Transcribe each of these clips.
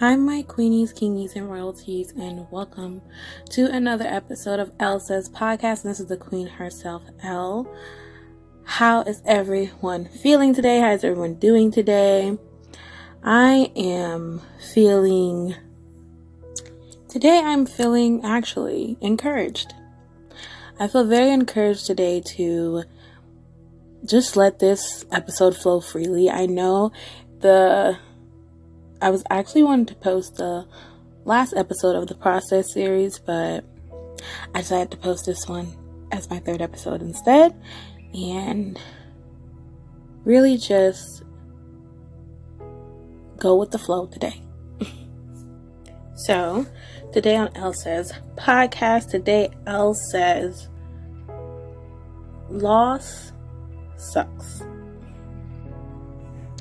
Hi, my queenies, kingies, and royalties, and welcome to another episode of Elle Says podcast. This is the queen herself, Elle. How is everyone feeling today? How is everyone doing today? I am feeling, today I'm feeling actually encouraged. I feel very encouraged today to just let this episode flow freely. I know the I was actually wanting to post the last episode of the process series, but I decided to post this one as my third episode instead and really just go with the flow today. so, today on Elle Says podcast, today Elle says loss sucks.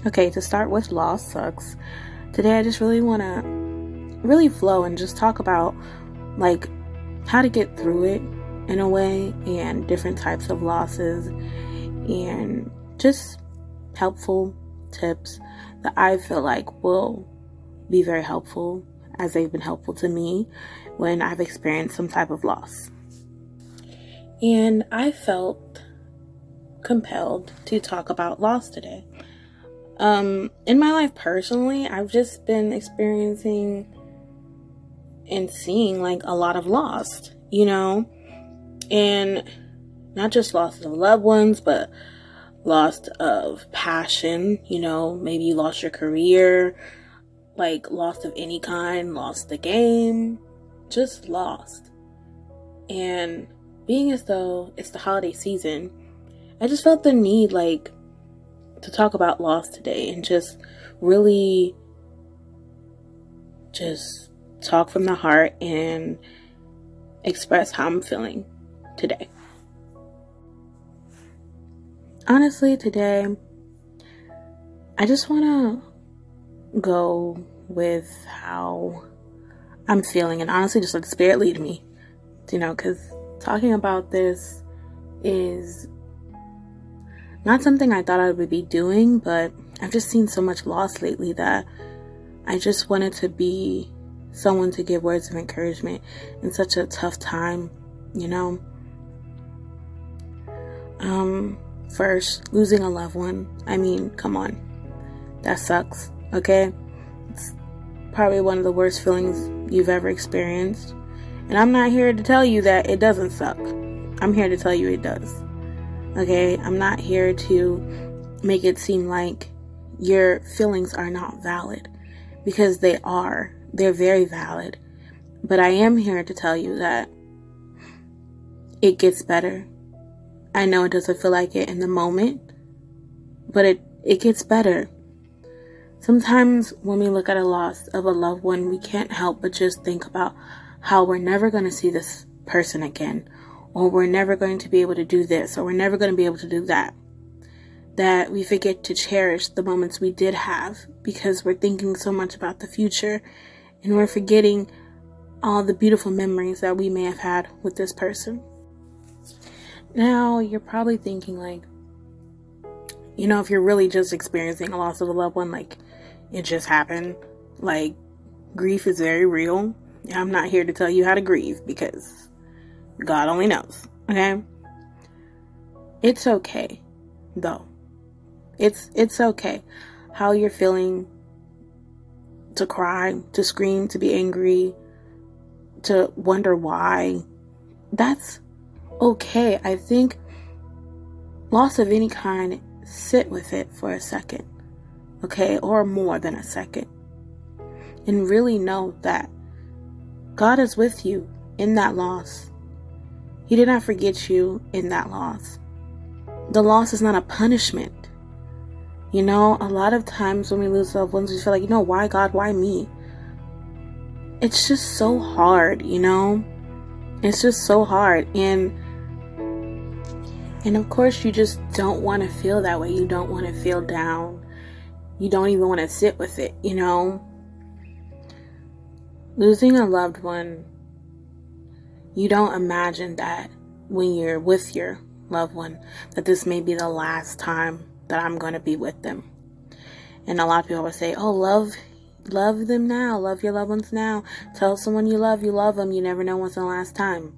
Okay, to start with, loss sucks today I just really want to really flow and just talk about like how to get through it in a way and different types of losses and just helpful tips that I feel like will be very helpful as they've been helpful to me when I've experienced some type of loss. And I felt compelled to talk about loss today. Um, in my life personally, I've just been experiencing and seeing like a lot of loss, you know, and not just loss of loved ones, but loss of passion, you know, maybe you lost your career, like lost of any kind, lost the game, just lost. And being as though it's the holiday season, I just felt the need like to talk about loss today and just really just talk from the heart and express how I'm feeling today. Honestly, today, I just want to go with how I'm feeling and honestly just let the spirit lead me. You know, because talking about this is not something I thought I would be doing, but I've just seen so much loss lately that I just wanted to be someone to give words of encouragement in such a tough time, you know. Um, first, losing a loved one. I mean, come on. That sucks, okay? It's probably one of the worst feelings you've ever experienced. And I'm not here to tell you that it doesn't suck. I'm here to tell you it does. Okay, I'm not here to make it seem like your feelings are not valid because they are. They're very valid. But I am here to tell you that it gets better. I know it doesn't feel like it in the moment, but it, it gets better. Sometimes when we look at a loss of a loved one, we can't help but just think about how we're never going to see this person again or we're never going to be able to do this, or we're never going to be able to do that. That we forget to cherish the moments we did have because we're thinking so much about the future and we're forgetting all the beautiful memories that we may have had with this person. Now, you're probably thinking, like, you know, if you're really just experiencing a loss of a loved one, like, it just happened, like, grief is very real. I'm not here to tell you how to grieve because God only knows. Okay? It's okay though. It's it's okay how you're feeling to cry, to scream, to be angry, to wonder why. That's okay. I think loss of any kind, sit with it for a second. Okay? Or more than a second. And really know that God is with you in that loss. He did not forget you in that loss. The loss is not a punishment. You know, a lot of times when we lose loved ones, we feel like, you know, why God, why me? It's just so hard, you know? It's just so hard. And and of course you just don't want to feel that way. You don't want to feel down. You don't even want to sit with it, you know? Losing a loved one you don't imagine that when you're with your loved one, that this may be the last time that I'm going to be with them. And a lot of people will say, oh, love, love them now. Love your loved ones now. Tell someone you love you love them. You never know when's the last time.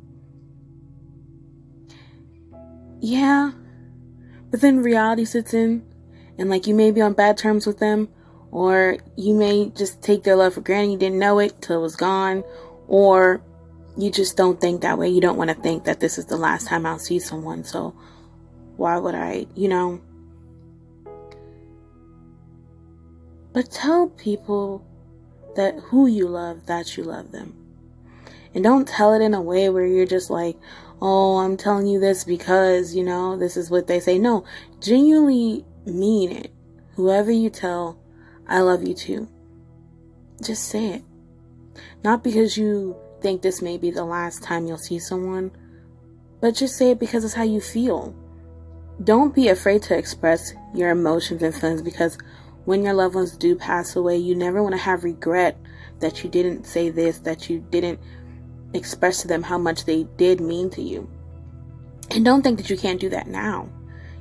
Yeah. But then reality sits in, and like you may be on bad terms with them, or you may just take their love for granted. You didn't know it till it was gone, or you just don't think that way. You don't want to think that this is the last time I'll see someone. So why would I, you know? But tell people that who you love that you love them. And don't tell it in a way where you're just like, oh, I'm telling you this because, you know, this is what they say. No, genuinely mean it. Whoever you tell, I love you too. Just say it. Not because you think this may be the last time you'll see someone, but just say it because it's how you feel. Don't be afraid to express your emotions and feelings because when your loved ones do pass away, you never want to have regret that you didn't say this, that you didn't express to them how much they did mean to you. And don't think that you can't do that now.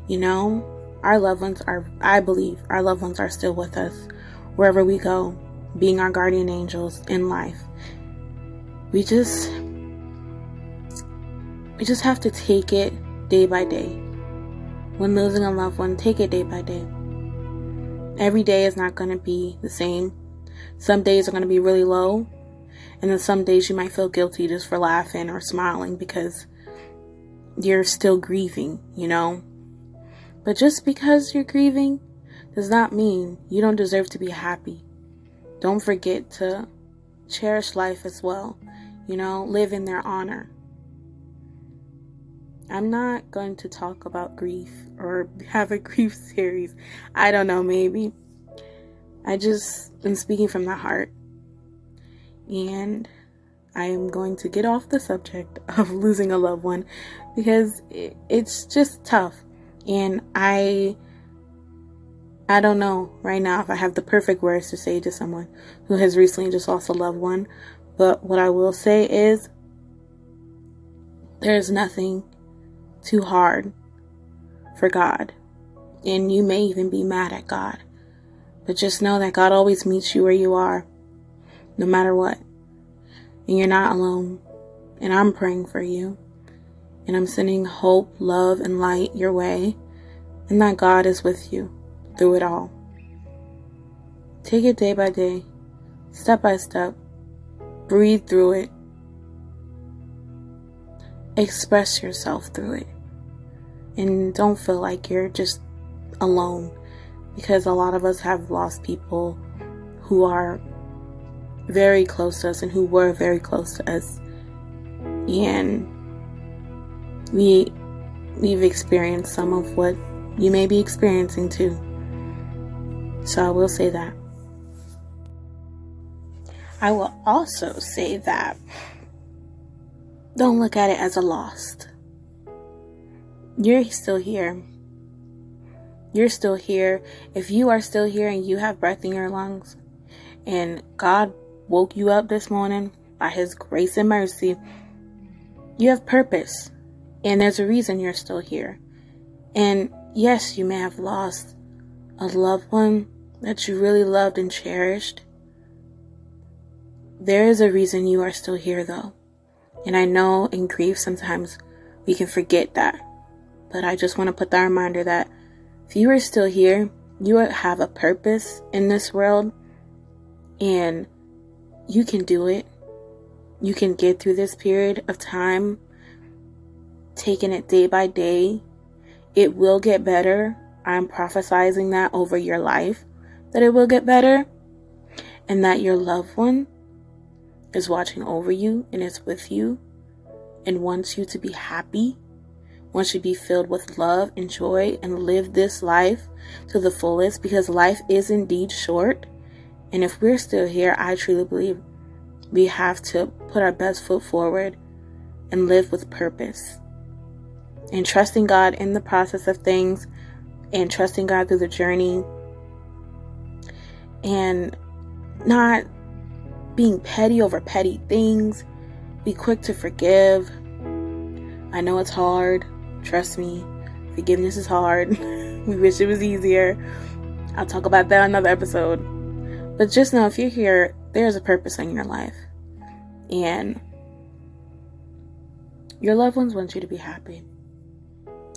You know, our loved ones are, I believe, our loved ones are still with us wherever we go, being our guardian angels in life. We just, we just have to take it day by day. When losing a loved one, take it day by day. Every day is not going to be the same. Some days are going to be really low, and then some days you might feel guilty just for laughing or smiling because you're still grieving, you know? But just because you're grieving does not mean you don't deserve to be happy. Don't forget to cherish life as well, you know, live in their honor. I'm not going to talk about grief or have a grief series. I don't know, maybe. I just am speaking from the heart and I am going to get off the subject of losing a loved one because it's just tough. And I I don't know right now if I have the perfect words to say to someone who has recently just lost a loved one, but what I will say is there's nothing too hard for God. And you may even be mad at God. But just know that God always meets you where you are no matter what. And you're not alone. And I'm praying for you. And I'm sending hope, love, and light your way. And that God is with you through it all. Take it day by day, step by step. Breathe through it. Express yourself through it. And don't feel like you're just alone because a lot of us have lost people who are very close to us and who were very close to us. And we we've experienced some of what you may be experiencing too. So I will say that. I will also say that don't look at it as a loss. You're still here. You're still here. If you are still here and you have breath in your lungs, and God woke you up this morning by His grace and mercy, you have purpose. And there's a reason you're still here. And yes, you may have lost a loved one that you really loved and cherished. There is a reason you are still here, though. And I know in grief sometimes we can forget that. But I just want to put that reminder that if you are still here, you have a purpose in this world and you can do it. You can get through this period of time, taking it day by day. It will get better. I'm prophesizing that over your life, that it will get better, and that your loved one is watching over you and is with you and wants you to be happy wants you to be filled with love and joy and live this life to the fullest because life is indeed short. And if we're still here, I truly believe we have to put our best foot forward and live with purpose. And trusting God in the process of things and trusting God through the journey and not being petty over petty things. Be quick to forgive. I know it's hard. Trust me, forgiveness is hard. we wish it was easier. I'll talk about that another episode. But just know if you're here, there's a purpose in your life. And your loved ones want you to be happy.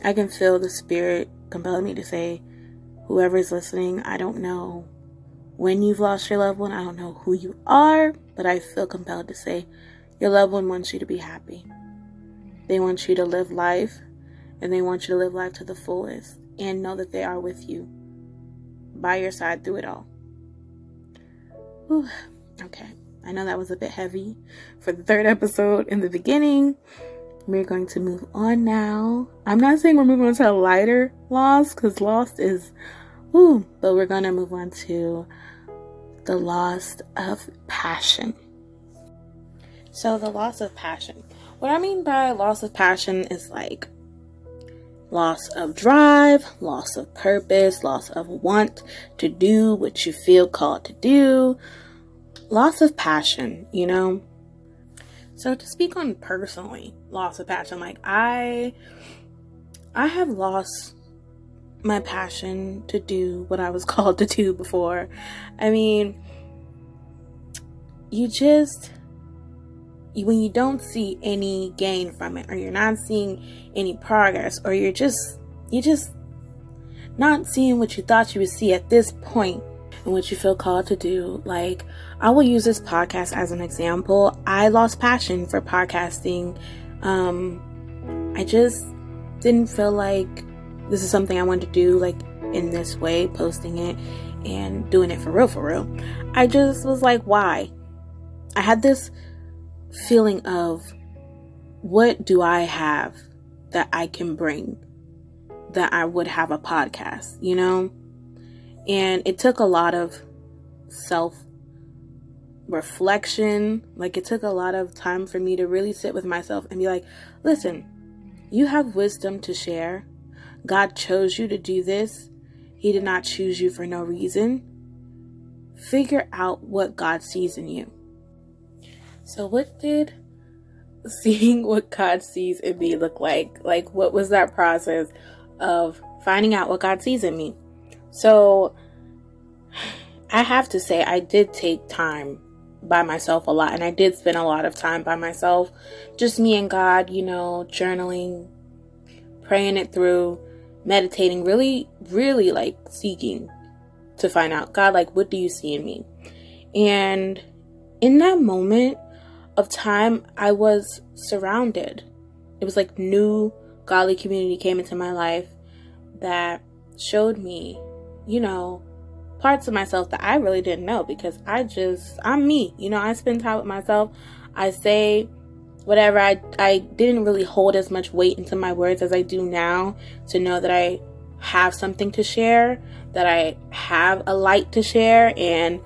I can feel the spirit compelling me to say, whoever is listening, I don't know when you've lost your loved one, I don't know who you are, but I feel compelled to say, your loved one wants you to be happy. They want you to live life, and they want you to live life to the fullest, and know that they are with you, by your side through it all. Whew. Okay, I know that was a bit heavy for the third episode in the beginning. We're going to move on now. I'm not saying we're moving on to a lighter loss because lost is, but we're going to move on to the loss of passion. So, the loss of passion. What I mean by loss of passion is like loss of drive, loss of purpose, loss of want to do what you feel called to do, loss of passion, you know? So to speak on personally, loss of passion, like I I have lost my passion to do what I was called to do before. I mean, you just when you don't see any gain from it or you're not seeing any progress or you're just you just not seeing what you thought you would see at this point and what you feel called to do. Like, I will use this podcast as an example. I lost passion for podcasting. Um, I just didn't feel like this is something I wanted to do, like in this way, posting it and doing it for real, for real. I just was like, why? I had this feeling of what do I have that I can bring that I would have a podcast, you know? And it took a lot of self reflection. Like, it took a lot of time for me to really sit with myself and be like, listen, you have wisdom to share. God chose you to do this, He did not choose you for no reason. Figure out what God sees in you. So, what did seeing what God sees in me look like? Like, what was that process of finding out what God sees in me? So I have to say, I did take time by myself a lot, and I did spend a lot of time by myself, just me and God, you know, journaling, praying it through, meditating, really, really like seeking to find out, God, like, what do you see in me? And in that moment of time, I was surrounded. It was like new godly community came into my life that showed me you know, parts of myself that I really didn't know because I just, I'm me. You know, I spend time with myself. I say whatever. I, I didn't really hold as much weight into my words as I do now to know that I have something to share, that I have a light to share, and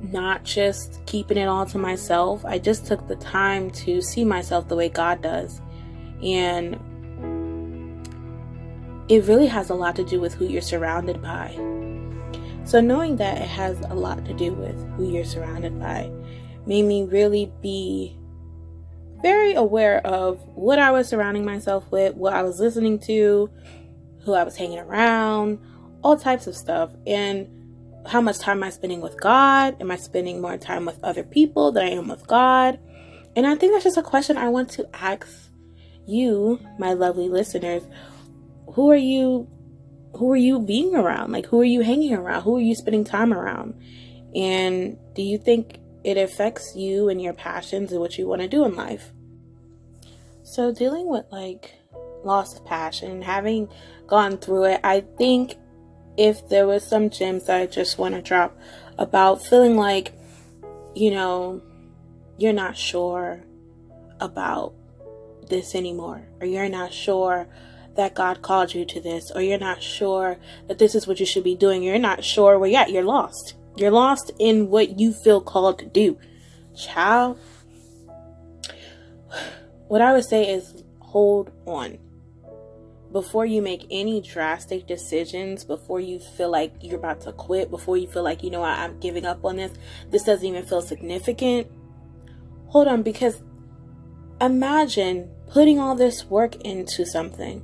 not just keeping it all to myself. I just took the time to see myself the way God does. And it really has a lot to do with who you're surrounded by. So, knowing that it has a lot to do with who you're surrounded by made me really be very aware of what I was surrounding myself with, what I was listening to, who I was hanging around, all types of stuff, and how much time am I spending with God? Am I spending more time with other people than I am with God? And I think that's just a question I want to ask you, my lovely listeners who are you who are you being around? Like who are you hanging around? Who are you spending time around? And do you think it affects you and your passions and what you want to do in life? So dealing with like loss of passion, having gone through it, I think if there was some gems that I just want to drop about feeling like, you know, you're not sure about this anymore, or you're not sure that God called you to this, or you're not sure that this is what you should be doing, you're not sure where you're at, you're lost. You're lost in what you feel called to do. Child, what I would say is hold on. Before you make any drastic decisions, before you feel like you're about to quit, before you feel like, you know what, I'm giving up on this, this doesn't even feel significant, hold on because imagine putting all this work into something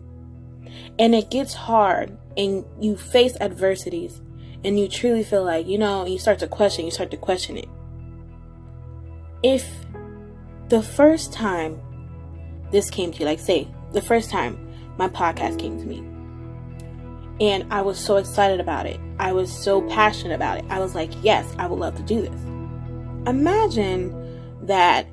and it gets hard and you face adversities and you truly feel like, you know, you start to question, you start to question it. If the first time this came to you, like say, the first time my podcast came to me, and I was so excited about it, I was so passionate about it, I was like, yes, I would love to do this. Imagine that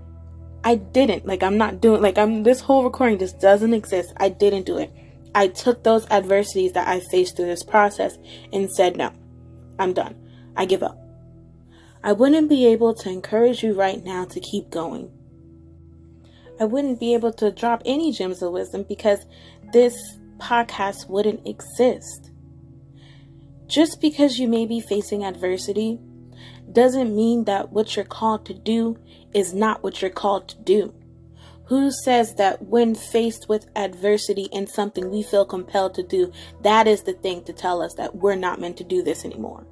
I didn't, like, I'm not doing, like, I'm, this whole recording just doesn't exist. I didn't do it. I took those adversities that I faced through this process and said, no, I'm done. I give up. I wouldn't be able to encourage you right now to keep going. I wouldn't be able to drop any gems of wisdom because this podcast wouldn't exist. Just because you may be facing adversity doesn't mean that what you're called to do is not what you're called to do. Who says that when faced with adversity in something we feel compelled to do, that is the thing to tell us that we're not meant to do this anymore?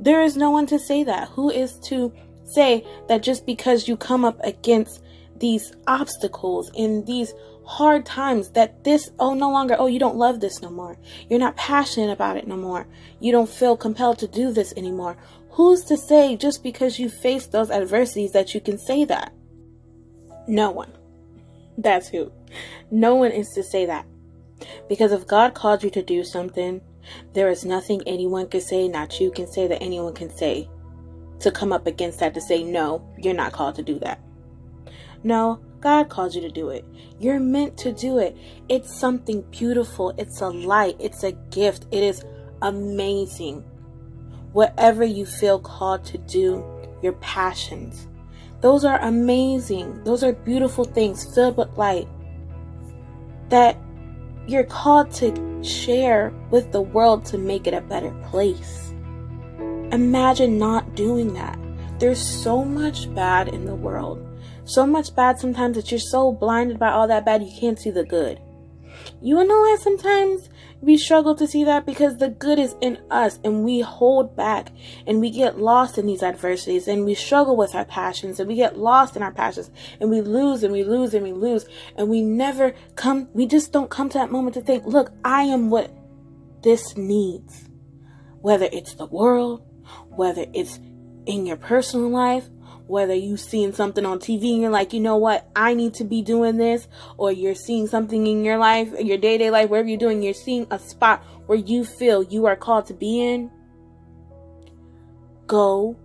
There is no one to say that. Who is to say that just because you come up against these obstacles in these hard times that this oh no longer oh you don't love this no more you're not passionate about it no more you don't feel compelled to do this anymore who's to say just because you face those adversities that you can say that no one. That's who. No one is to say that. Because if God called you to do something, there is nothing anyone can say, not you can say, that anyone can say to come up against that to say, no, you're not called to do that. No, God called you to do it. You're meant to do it. It's something beautiful. It's a light. It's a gift. It is amazing. Whatever you feel called to do, your passions, those are amazing. Those are beautiful things filled with light that you're called to share with the world to make it a better place. Imagine not doing that. There's so much bad in the world. So much bad sometimes that you're so blinded by all that bad you can't see the good. You wanna know why sometimes we struggle to see that? Because the good is in us and we hold back and we get lost in these adversities and we struggle with our passions and we get lost in our passions and we lose and we lose and we lose and we never come, we just don't come to that moment to think, look, I am what this needs. Whether it's the world, whether it's in your personal life, whether you've seen something on TV and you're like, you know what, I need to be doing this, or you're seeing something in your life, your day to day life, wherever you're doing, you're seeing a spot where you feel you are called to be in. Go,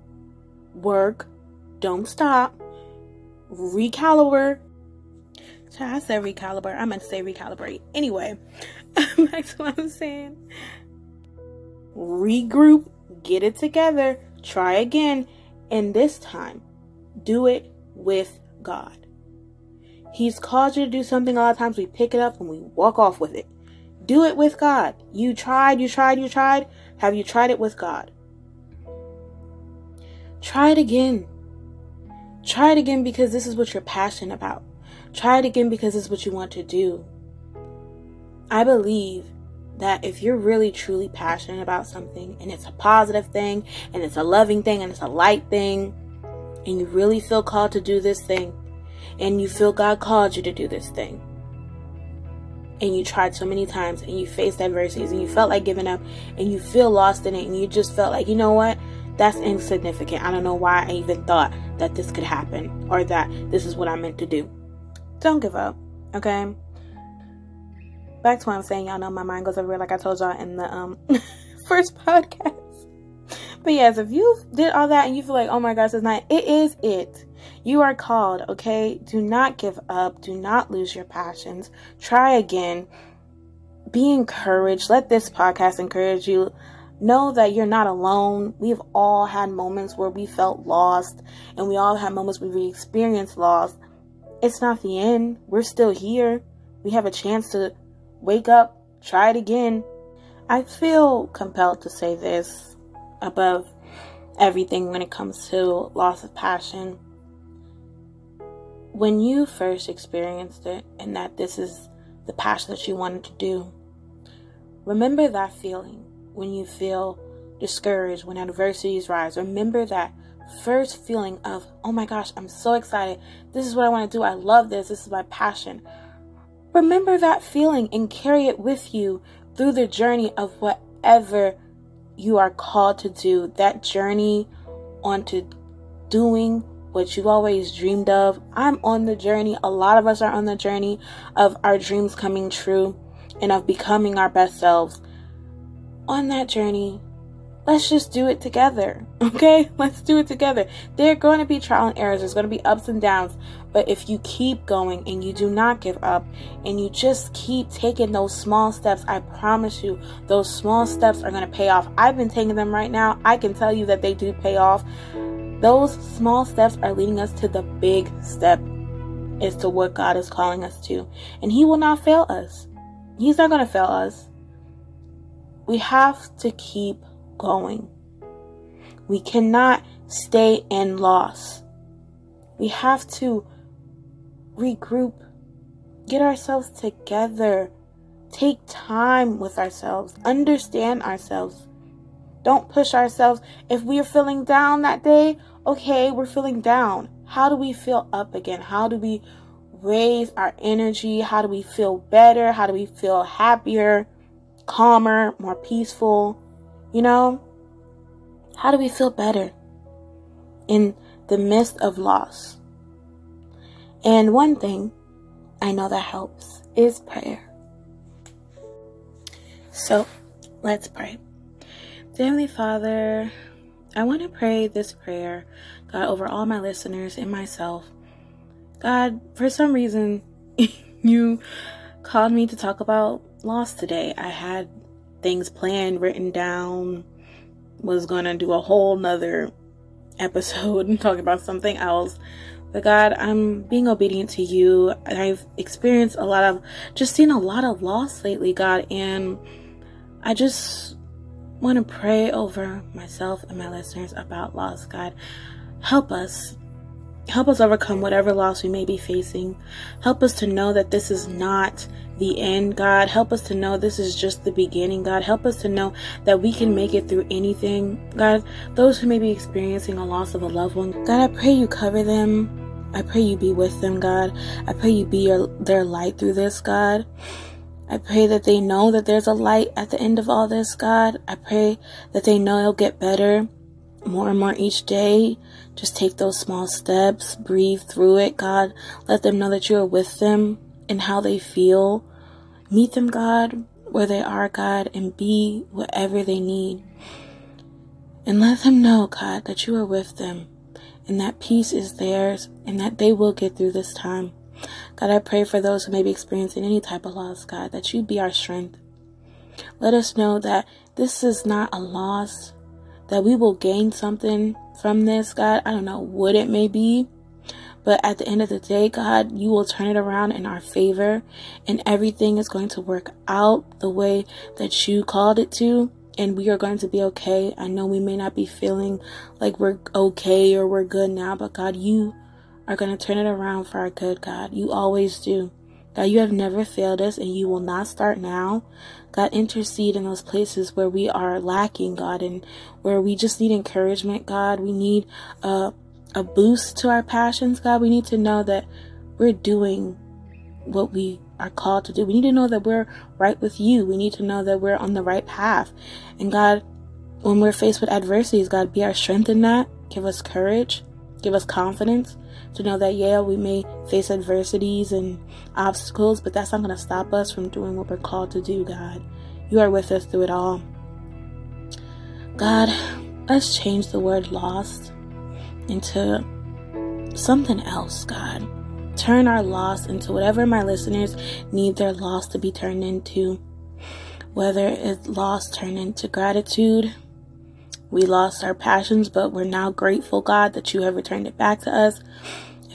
work, don't stop, recalibrate. I said recalibrate. I meant to say recalibrate. Anyway, to what I'm saying. Regroup, get it together, try again, and this time do it with God. He's called you to do something a lot of times we pick it up and we walk off with it. Do it with God. You tried, you tried, you tried. Have you tried it with God? Try it again. Try it again because this is what you're passionate about. Try it again because this is what you want to do. I believe that if you're really truly passionate about something and it's a positive thing and it's a loving thing and it's a light thing, and you really feel called to do this thing, and you feel God called you to do this thing, and you tried so many times, and you faced adversities, and you felt like giving up, and you feel lost in it, and you just felt like, you know what? That's insignificant. I don't know why I even thought that this could happen or that this is what I meant to do. Don't give up, okay? Back to what I'm saying, y'all know my mind goes everywhere, like I told y'all in the um first podcast. But yes, if you did all that and you feel like, oh my gosh, it's not, it is it. You are called, okay? Do not give up. Do not lose your passions. Try again. Be encouraged. Let this podcast encourage you. Know that you're not alone. We've all had moments where we felt lost, and we all had moments where we experienced loss. It's not the end. We're still here. We have a chance to wake up, try it again. I feel compelled to say this above everything when it comes to loss of passion. When you first experienced it and that this is the passion that you wanted to do, remember that feeling when you feel discouraged, when adversities rise. Remember that first feeling of, oh my gosh, I'm so excited. This is what I want to do. I love this. This is my passion. Remember that feeling and carry it with you through the journey of whatever you are called to do, that journey onto doing what you've always dreamed of. I'm on the journey. A lot of us are on the journey of our dreams coming true and of becoming our best selves. On that journey, let's just do it together. Okay? Let's do it together. There are going to be trial and errors, there's going to be ups and downs. But if you keep going and you do not give up and you just keep taking those small steps, I promise you, those small steps are going to pay off. I've been taking them right now. I can tell you that they do pay off. Those small steps are leading us to the big step as to what God is calling us to. And He will not fail us. He's not going to fail us. We have to keep going. We cannot stay in loss. We have to regroup, get ourselves together, take time with ourselves, understand ourselves. Don't push ourselves. If we are feeling down that day, okay, we're feeling down. How do we feel up again? How do we raise our energy? How do we feel better? How do we feel happier, calmer, more peaceful? You know, how do we feel better in the midst of loss? And one thing I know that helps is prayer. So let's pray. Heavenly Father, I want to pray this prayer, God, over all my listeners and myself. God, for some reason, you called me to talk about loss today. I had things planned, written down, was gonna do a whole nother episode and talk about something else. But God, I'm being obedient to you. I've experienced a lot of, just seen a lot of loss lately, God, and I just want to pray over myself and my listeners about loss, God. Help us Help us overcome whatever loss we may be facing. Help us to know that this is not the end, God. Help us to know this is just the beginning, God. Help us to know that we can make it through anything, God. Those who may be experiencing a loss of a loved one, God, I pray you cover them. I pray you be with them, God. I pray you be your, their light through this, God. I pray that they know that there's a light at the end of all this, God. I pray that they know it'll get better more and more each day. Just take those small steps, breathe through it, God. Let them know that you are with them and how they feel. Meet them, God, where they are, God, and be whatever they need. And let them know, God, that you are with them and that peace is theirs and that they will get through this time. God, I pray for those who may be experiencing any type of loss, God, that you be our strength. Let us know that this is not a loss, that we will gain something from this, God. I don't know what it may be, but at the end of the day, God, you will turn it around in our favor and everything is going to work out the way that you called it to. And we are going to be okay. I know we may not be feeling like we're okay or we're good now, but God, you are going to turn it around for our good, God. You always do. God, you have never failed us and you will not start now. God, intercede in those places where we are lacking, God, and where we just need encouragement, God. We need a, a boost to our passions, God. We need to know that we're doing what we are called to do. We need to know that we're right with you. We need to know that we're on the right path. And God, when we're faced with adversities, God, be our strength in that. Give us courage. Give us confidence to know that, yeah, we may face adversities and obstacles, but that's not going to stop us from doing what we're called to do, God. You are with us through it all. God, let's change the word lost into something else, God. Turn our loss into whatever my listeners need their loss to be turned into. Whether it's loss turned into gratitude, we lost our passions, but we're now grateful, God, that you have returned it back to us.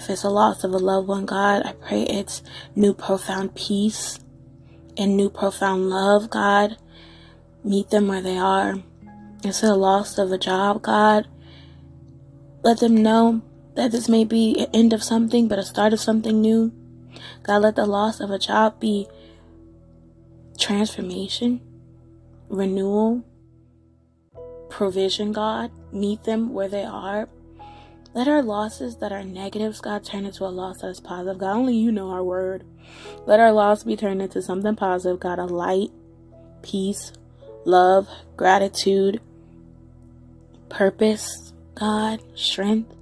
If it's a loss of a loved one, God, I pray it's new profound peace and new profound love, God. Meet them where they are. If it's a loss of a job, God. Let them know that this may be an end of something, but a start of something new. God, let the loss of a job be transformation, renewal, provision, God. Meet them where they are. Let our losses that are negatives, God, turn into a loss that is positive. God, only you know our word. Let our loss be turned into something positive, God, a light, peace, love, gratitude, purpose, God, strength,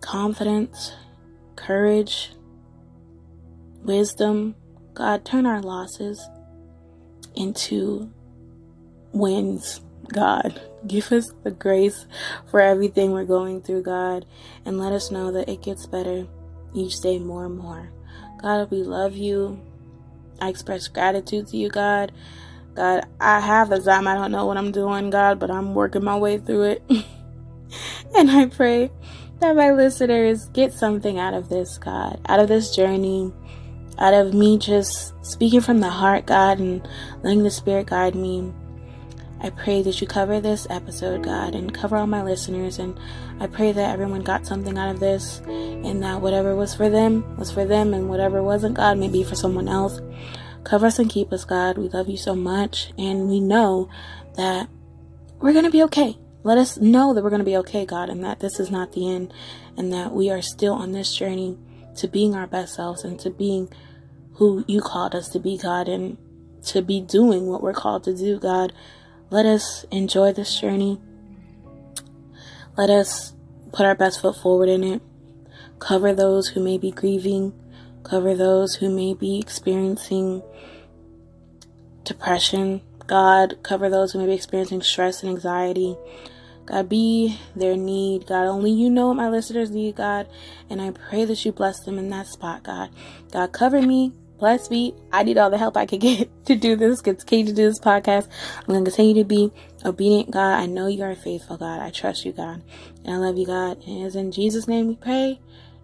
confidence, courage, wisdom. God, turn our losses into wins, God. Give us the grace for everything we're going through, God, and let us know that it gets better each day more and more. God, we love you. I express gratitude to you, God. God, I have the time. I don't know what I'm doing, God, but I'm working my way through it. and I pray that my listeners get something out of this, God, out of this journey, out of me just speaking from the heart, God, and letting the Spirit guide me. I pray that you cover this episode, God, and cover all my listeners. And I pray that everyone got something out of this and that whatever was for them was for them, and whatever wasn't, God, may be for someone else. Cover us and keep us, God. We love you so much. And we know that we're going to be okay. Let us know that we're going to be okay, God, and that this is not the end, and that we are still on this journey to being our best selves and to being who you called us to be, God, and to be doing what we're called to do, God. Let us enjoy this journey. Let us put our best foot forward in it. Cover those who may be grieving. Cover those who may be experiencing depression. God, cover those who may be experiencing stress and anxiety. God, be their need. God, only you know what my listeners need, God. And I pray that you bless them in that spot, God. God, cover me, bless me. I need all the help I can get to do this, continue to do this podcast. I'm going to continue to be obedient, God. I know you are faithful, God. I trust you, God. And I love you, God. And it's in Jesus' name we pray.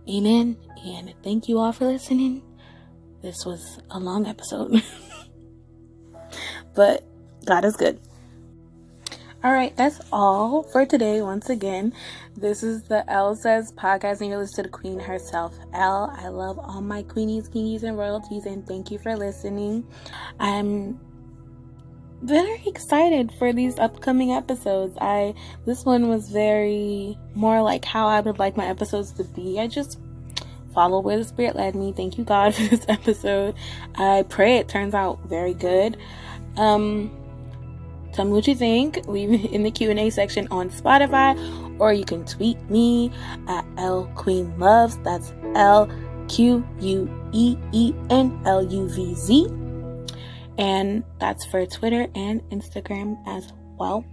Amen. And thank you all for listening. This was a long episode, but God is good. All right, that's all for today. Once again, this is the Elle Says podcast, and you're listening to the Queen herself, Elle. I love all my queenies, kingies, and royalties, and thank you for listening. I'm very excited for these upcoming episodes. I this one was very more like how I would like my episodes to be. I just follow where the spirit led me. Thank you God for this episode. I pray it turns out very good. Um Tell me what you think. Leave it in the Q&A section on Spotify or you can tweet me at L Queen Loves. That's L Q U E E N L U V Z. And that's for Twitter and Instagram as well.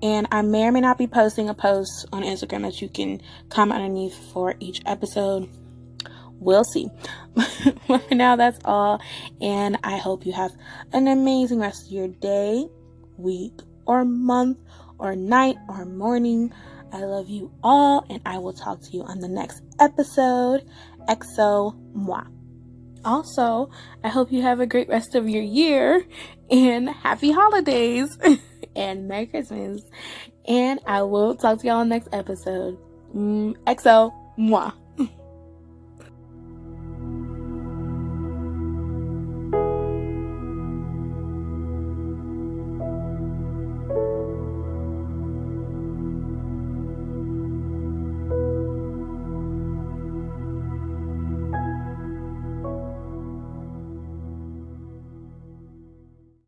And I may or may not be posting a post on Instagram that you can comment underneath for each episode. We'll see. for now, that's all. And I hope you have an amazing rest of your day week, or month, or night, or morning. I love you all, and I will talk to you on the next episode. Exo moi. Also, I hope you have a great rest of your year and happy holidays and Merry Christmas. And I will talk to y'all next episode. Mm, exo moi.